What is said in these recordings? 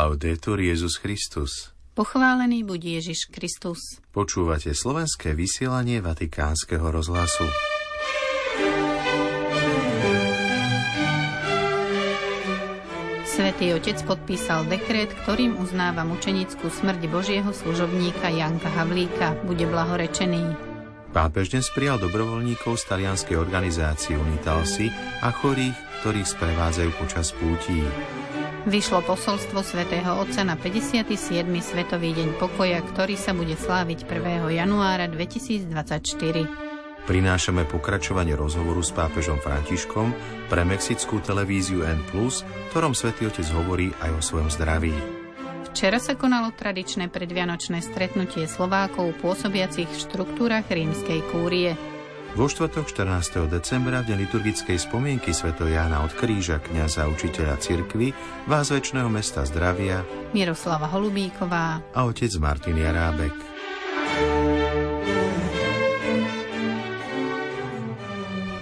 Laudetur Jezus Christus. Pochválený buď Ježiš Kristus. Počúvate slovenské vysielanie Vatikánskeho rozhlasu. Svetý Otec podpísal dekret, ktorým uznáva mučenickú smrť Božieho služobníka Janka Havlíka. Bude blahorečený. Pápež dnes prijal dobrovoľníkov z talianskej organizácie Unitalsi a chorých, ktorých sprevádzajú počas pútí. Vyšlo posolstvo svätého Otca na 57. Svetový deň pokoja, ktorý sa bude sláviť 1. januára 2024. Prinášame pokračovanie rozhovoru s pápežom Františkom pre mexickú televíziu N+, ktorom svätý Otec hovorí aj o svojom zdraví. Včera sa konalo tradičné predvianočné stretnutie Slovákov pôsobiacich v štruktúrach rímskej kúrie. Vo štvrtok 14. decembra v deň liturgickej spomienky Sv. Jána od Kríža, kniaza učiteľa cirkvy, vás väčšného mesta zdravia Miroslava Holubíková a otec Martin Jarábek.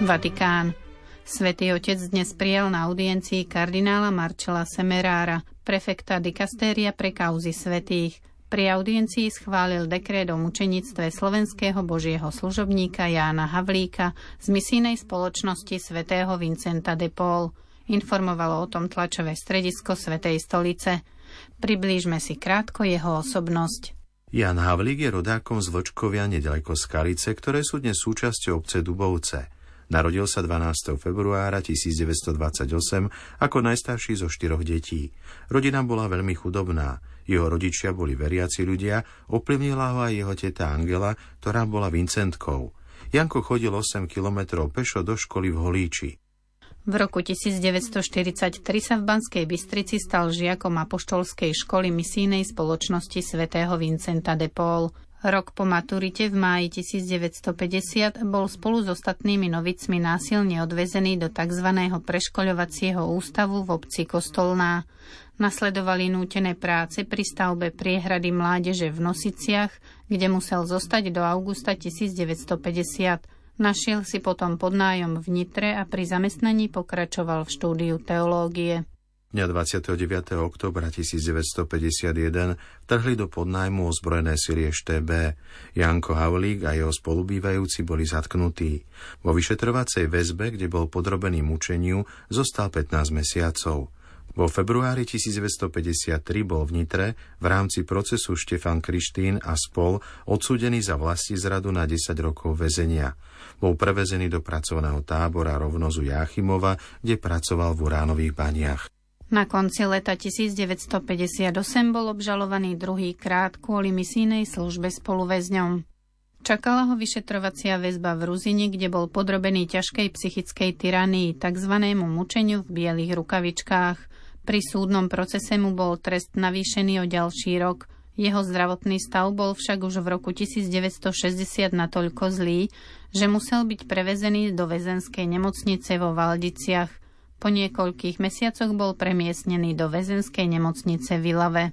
Vatikán. Svetý otec dnes prijal na audiencii kardinála Marčela Semerára, prefekta dikastéria pre kauzy svetých. Pri audiencii schválil dekret o mučenictve slovenského božieho služobníka Jána Havlíka z misijnej spoločnosti svätého Vincenta de Paul. Informovalo o tom tlačové stredisko Svetej stolice. Priblížme si krátko jeho osobnosť. Jan Havlík je rodákom z Vlčkovia nedaleko Skalice, ktoré sú dnes súčasťou obce Dubovce. Narodil sa 12. februára 1928 ako najstarší zo štyroch detí. Rodina bola veľmi chudobná. Jeho rodičia boli veriaci ľudia, ovplyvnila ho aj jeho teta Angela, ktorá bola Vincentkou. Janko chodil 8 kilometrov pešo do školy v Holíči. V roku 1943 sa v Banskej Bystrici stal žiakom apoštolskej školy misijnej spoločnosti svätého Vincenta de Paul. Rok po maturite v máji 1950 bol spolu s ostatnými novicmi násilne odvezený do tzv. preškoľovacieho ústavu v obci Kostolná. Nasledovali nútené práce pri stavbe priehrady mládeže v Nosiciach, kde musel zostať do augusta 1950. Našiel si potom podnájom v Nitre a pri zamestnaní pokračoval v štúdiu teológie. Dňa 29. oktobra 1951 trhli do podnájmu ozbrojené silie ŠTB. Janko Havlík a jeho spolubývajúci boli zatknutí. Vo vyšetrovacej väzbe, kde bol podrobený mučeniu, zostal 15 mesiacov. Vo februári 1953 bol v Nitre v rámci procesu Štefan Krištín a spol odsúdený za vlasti zradu na 10 rokov väzenia. Bol prevezený do pracovného tábora rovnozu Jáchymova, kde pracoval v uránových baniach. Na konci leta 1958 bol obžalovaný druhý krát kvôli misijnej službe spoluväzňom. Čakala ho vyšetrovacia väzba v Ruzine, kde bol podrobený ťažkej psychickej tyranii, tzv. mučeniu v bielých rukavičkách. Pri súdnom procese mu bol trest navýšený o ďalší rok. Jeho zdravotný stav bol však už v roku 1960 natoľko zlý, že musel byť prevezený do väzenskej nemocnice vo Valdiciach. Po niekoľkých mesiacoch bol premiestnený do väzenskej nemocnice v.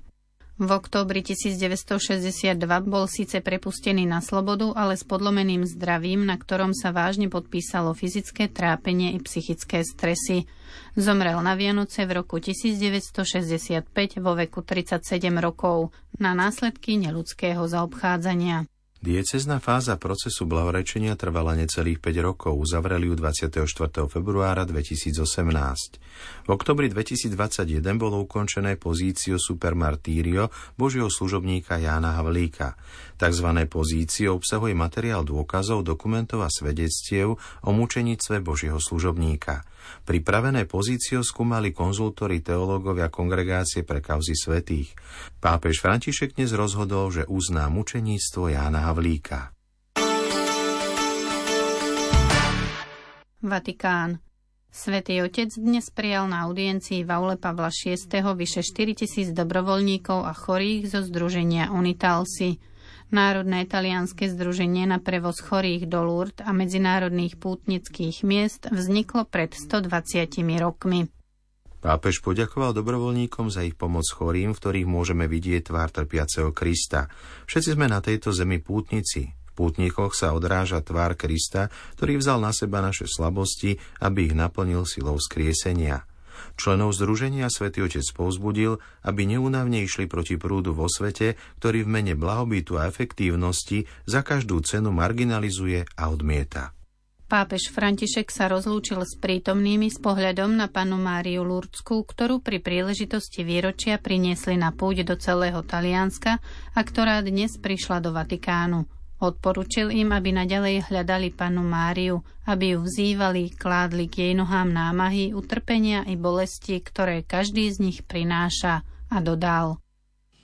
V októbri 1962 bol síce prepustený na slobodu, ale s podlomeným zdravím, na ktorom sa vážne podpísalo fyzické trápenie i psychické stresy. Zomrel na Vianoce v roku 1965 vo veku 37 rokov na následky neludského zaobchádzania. Diecezná fáza procesu blahorečenia trvala necelých 5 rokov, uzavreli ju 24. februára 2018. V oktobri 2021 bolo ukončené pozício supermartírio Božieho služobníka Jána Havlíka. Takzvané pozície obsahuje materiál dôkazov, dokumentov a svedectiev o mučenictve Božieho služobníka. Pripravené pozíciu skúmali konzultori teológovia kongregácie pre kauzy svetých. Pápež František dnes rozhodol, že uzná mučeníctvo Jána Havlíka. Vatikán. Svetý Otec dnes prijal na audiencii v aule Pavla VI. vyše 4 tisíc dobrovoľníkov a chorých zo združenia Unitalsi. Národné talianske združenie na prevoz chorých do Lourdes a medzinárodných pútnických miest vzniklo pred 120 rokmi. Pápež poďakoval dobrovoľníkom za ich pomoc chorým, v ktorých môžeme vidieť tvár trpiaceho Krista. Všetci sme na tejto zemi pútnici. V pútnikoch sa odráža tvár Krista, ktorý vzal na seba naše slabosti, aby ich naplnil silou skriesenia. Členov Združenia svätý Otec povzbudil, aby neúnavne išli proti prúdu vo svete, ktorý v mene blahobytu a efektívnosti za každú cenu marginalizuje a odmieta. Pápež František sa rozlúčil s prítomnými s pohľadom na panu Máriu Lurcku, ktorú pri príležitosti výročia priniesli na púť do celého Talianska a ktorá dnes prišla do Vatikánu. Odporučil im, aby naďalej hľadali panu Máriu, aby ju vzývali, kládli k jej nohám námahy, utrpenia i bolesti, ktoré každý z nich prináša a dodal.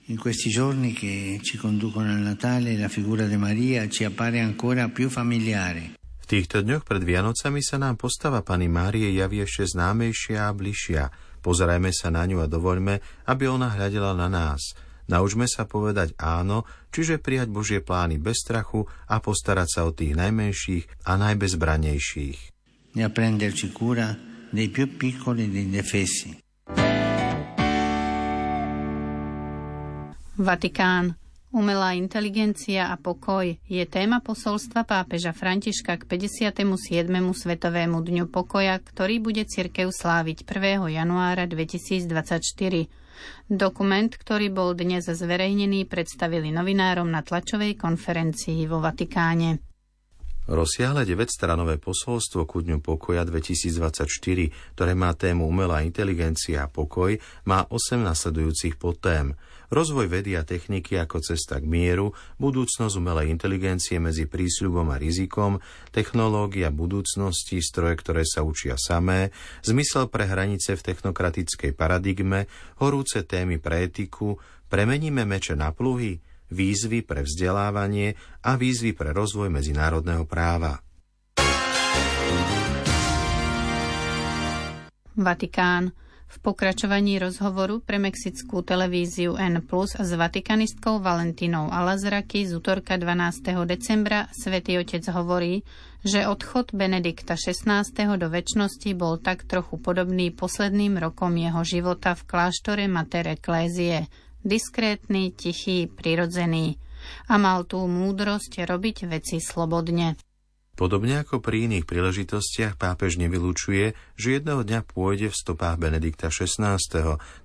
In questi giorni che ci conducono al Natale la figura di Maria ci appare ancora più familiare. Týchto dňoch pred Vianocami sa nám postava Pany Márie javí ešte známejšia a bližšia. Pozerajme sa na ňu a dovoľme, aby ona hľadela na nás – Naučme sa povedať áno, čiže prijať Božie plány bez strachu a postarať sa o tých najmenších a najbezbranejších. E prenderci cura dei più piccoli dei indefessi. Vatikán. Umelá inteligencia a pokoj je téma posolstva pápeža Františka k 57. Svetovému dňu pokoja, ktorý bude cirkev sláviť 1. januára 2024. Dokument, ktorý bol dnes zverejnený, predstavili novinárom na tlačovej konferencii vo Vatikáne. Rozsiahle 9-stranové posolstvo ku Dňu pokoja 2024, ktoré má tému umelá inteligencia a pokoj, má 8 nasledujúcich podtém – rozvoj vedy a techniky ako cesta k mieru, budúcnosť umelej inteligencie medzi prísľubom a rizikom, technológia budúcnosti, stroje, ktoré sa učia samé, zmysel pre hranice v technokratickej paradigme, horúce témy pre etiku, premeníme meče na pluhy, výzvy pre vzdelávanie a výzvy pre rozvoj medzinárodného práva. Vatikán. V pokračovaní rozhovoru pre mexickú televíziu N Plus s vatikanistkou Valentínou Alazraky z útorka 12. decembra svätý Otec hovorí, že odchod Benedikta XVI. do väčšnosti bol tak trochu podobný posledným rokom jeho života v kláštore Mater Ecclesiae. Diskrétny, tichý, prirodzený. A mal tú múdrosť robiť veci slobodne. Podobne ako pri iných príležitostiach pápež nevylučuje, že jedného dňa pôjde v stopách Benedikta XVI,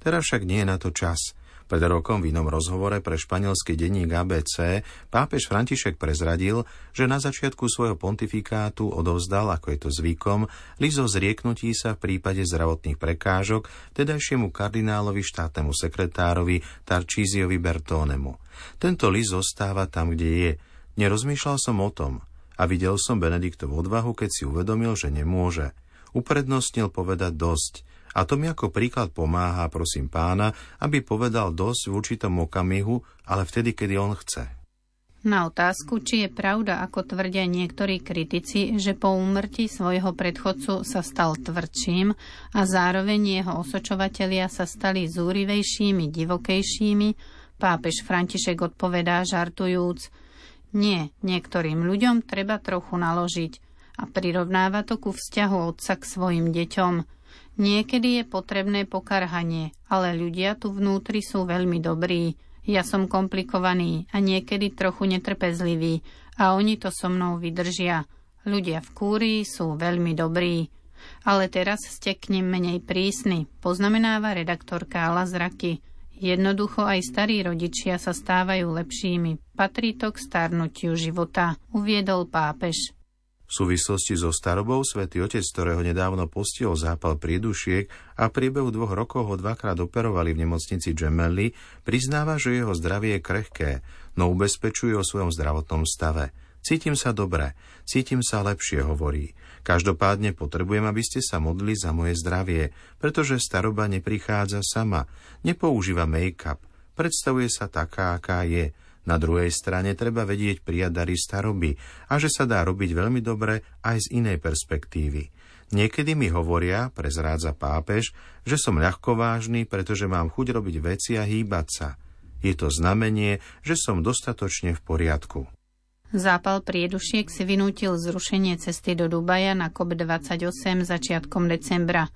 teraz však nie je na to čas. Pred rokom v inom rozhovore pre španielský denník ABC pápež František prezradil, že na začiatku svojho pontifikátu odovzdal, ako je to zvykom, lizo zrieknutí sa v prípade zdravotných prekážok tedajšiemu kardinálovi štátnemu sekretárovi Tarčíziovi Bertónemu. Tento list zostáva tam, kde je. Nerozmýšľal som o tom, a videl som Benediktov odvahu, keď si uvedomil, že nemôže. Uprednostnil povedať dosť. A to mi ako príklad pomáha, prosím pána, aby povedal dosť v určitom okamihu, ale vtedy, kedy on chce. Na otázku, či je pravda, ako tvrdia niektorí kritici, že po úmrtí svojho predchodcu sa stal tvrdším a zároveň jeho osočovatelia sa stali zúrivejšími, divokejšími, pápež František odpovedá žartujúc – nie, niektorým ľuďom treba trochu naložiť a prirovnáva to ku vzťahu otca k svojim deťom. Niekedy je potrebné pokarhanie, ale ľudia tu vnútri sú veľmi dobrí. Ja som komplikovaný a niekedy trochu netrpezlivý a oni to so mnou vydržia. Ľudia v kúrii sú veľmi dobrí. Ale teraz ste k nim menej prísny, poznamenáva redaktorka Ala Zraky. Jednoducho aj starí rodičia sa stávajú lepšími. Patrí to k starnutiu života, uviedol pápež. V súvislosti so starobou svätý Otec, ktorého nedávno postihol zápal priedušiek a v priebehu dvoch rokov ho dvakrát operovali v nemocnici Gemelli, priznáva, že jeho zdravie je krehké, no ubezpečuje o svojom zdravotnom stave. Cítim sa dobre, cítim sa lepšie, hovorí. Každopádne potrebujem, aby ste sa modli za moje zdravie, pretože staroba neprichádza sama, nepoužíva make-up, predstavuje sa taká, aká je. Na druhej strane treba vedieť prijať dary staroby a že sa dá robiť veľmi dobre aj z inej perspektívy. Niekedy mi hovoria, prezrádza pápež, že som ľahkovážny, pretože mám chuť robiť veci a hýbať sa. Je to znamenie, že som dostatočne v poriadku. Zápal priedušiek si vynútil zrušenie cesty do Dubaja na COP28 začiatkom decembra.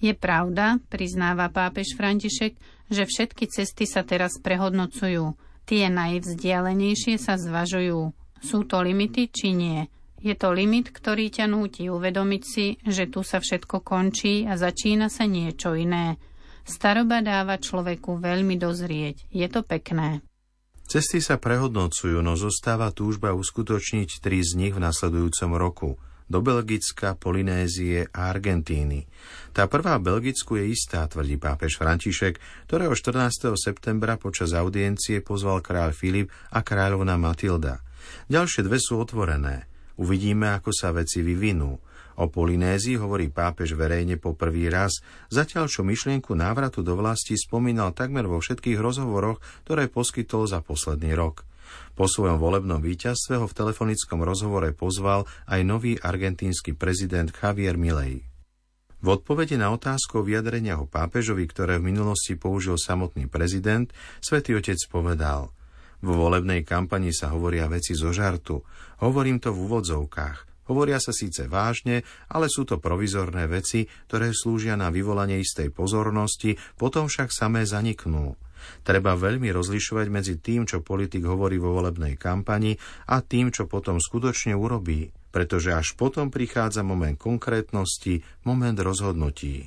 Je pravda, priznáva pápež František, že všetky cesty sa teraz prehodnocujú. Tie najvzdialenejšie sa zvažujú. Sú to limity či nie? Je to limit, ktorý ťa núti uvedomiť si, že tu sa všetko končí a začína sa niečo iné. Staroba dáva človeku veľmi dozrieť. Je to pekné. Cesty sa prehodnocujú, no zostáva túžba uskutočniť tri z nich v nasledujúcom roku – do Belgicka, Polynézie a Argentíny. Tá prvá v Belgicku je istá, tvrdí pápež František, ktorého 14. septembra počas audiencie pozval kráľ Filip a kráľovna Matilda. Ďalšie dve sú otvorené. Uvidíme, ako sa veci vyvinú. O Polynézii hovorí pápež verejne po prvý raz, zatiaľ čo myšlienku návratu do vlasti spomínal takmer vo všetkých rozhovoroch, ktoré poskytol za posledný rok. Po svojom volebnom víťazstve ho v telefonickom rozhovore pozval aj nový argentínsky prezident Javier Milei. V odpovede na otázku o vyjadrenia ho pápežovi, ktoré v minulosti použil samotný prezident, svätý Otec povedal Vo volebnej kampani sa hovoria veci zo žartu. Hovorím to v úvodzovkách. Hovoria sa síce vážne, ale sú to provizorné veci, ktoré slúžia na vyvolanie istej pozornosti, potom však samé zaniknú. Treba veľmi rozlišovať medzi tým, čo politik hovorí vo volebnej kampani a tým, čo potom skutočne urobí, pretože až potom prichádza moment konkrétnosti, moment rozhodnutí.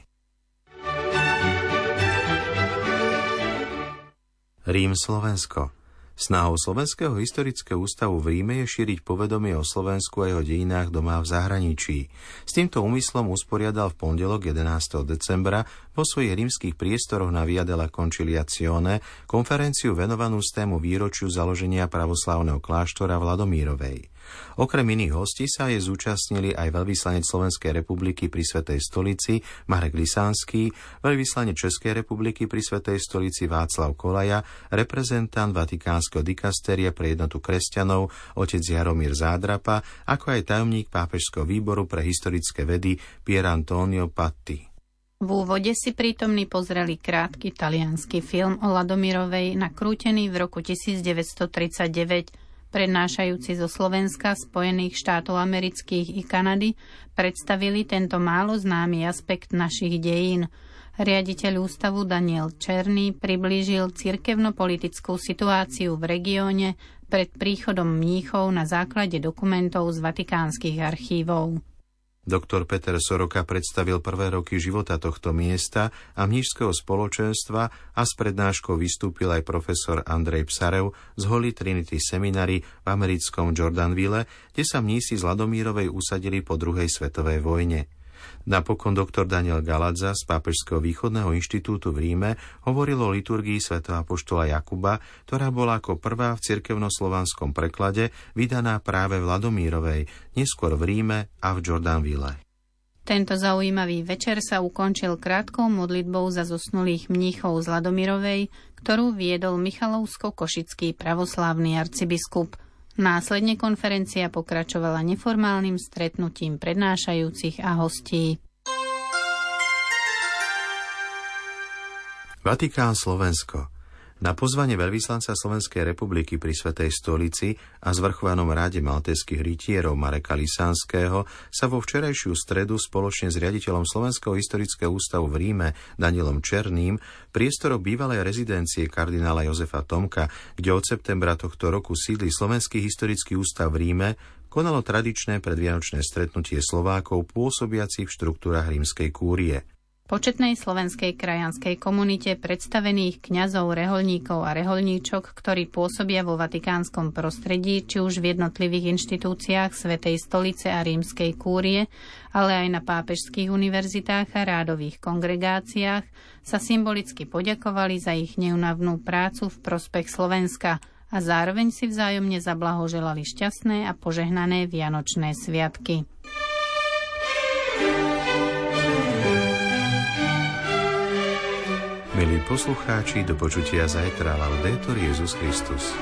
Rím Slovensko Snahou Slovenského historického ústavu v Ríme je šíriť povedomie o Slovensku a jeho dejinách doma v zahraničí. S týmto úmyslom usporiadal v pondelok 11. decembra vo svojich rímskych priestoroch na Via della Conciliazione konferenciu venovanú z výročiu založenia pravoslávneho kláštora Vladomírovej. Okrem iných hostí sa je zúčastnili aj veľvyslanec Slovenskej republiky pri Svetej stolici Marek Lisánsky, veľvyslanec Českej republiky pri Svetej stolici Václav Kolaja, reprezentant Vatikánskeho dikasteria pre jednotu kresťanov otec Jaromír Zádrapa, ako aj tajomník Pápežského výboru pre historické vedy Pier Antonio Patti. V úvode si prítomní pozreli krátky talianský film o Ladomirovej, nakrútený v roku 1939 prednášajúci zo Slovenska, Spojených štátov amerických i Kanady, predstavili tento málo známy aspekt našich dejín. Riaditeľ ústavu Daniel Černý priblížil cirkevno-politickú situáciu v regióne pred príchodom mníchov na základe dokumentov z vatikánskych archívov. Doktor Peter Soroka predstavil prvé roky života tohto miesta a mnížského spoločenstva a s prednáškou vystúpil aj profesor Andrej Psarev z Holy Trinity Seminary v americkom Jordanville, kde sa mnísi z Ladomírovej usadili po druhej svetovej vojne. Napokon doktor Daniel Galadza z Pápežského východného inštitútu v Ríme hovoril o liturgii sv. apoštola Jakuba, ktorá bola ako prvá v cirkevnoslovanskom preklade vydaná práve v Ladomírovej, neskôr v Ríme a v Jordanville. Tento zaujímavý večer sa ukončil krátkou modlitbou za zosnulých mníchov z Ladomirovej, ktorú viedol Michalovsko-Košický pravoslávny arcibiskup – Následne konferencia pokračovala neformálnym stretnutím prednášajúcich a hostí. Vatikán Slovensko na pozvanie veľvyslanca Slovenskej republiky pri Svetej stolici a zvrchovanom ráde maltéskych rytierov Mareka Lisanského sa vo včerajšiu stredu spoločne s riaditeľom Slovenského historického ústavu v Ríme Danielom Černým priestorok bývalej rezidencie kardinála Jozefa Tomka, kde od septembra tohto roku sídli Slovenský historický ústav v Ríme, konalo tradičné predvianočné stretnutie Slovákov pôsobiacich v štruktúrach rímskej kúrie – početnej slovenskej krajanskej komunite predstavených kňazov, reholníkov a reholníčok, ktorí pôsobia vo vatikánskom prostredí, či už v jednotlivých inštitúciách Svetej stolice a rímskej kúrie, ale aj na pápežských univerzitách a rádových kongregáciách, sa symbolicky poďakovali za ich neunavnú prácu v prospech Slovenska a zároveň si vzájomne zablahoželali šťastné a požehnané Vianočné sviatky. Poslucháči, do počutia zajtra. Laudetur Jezus Christus.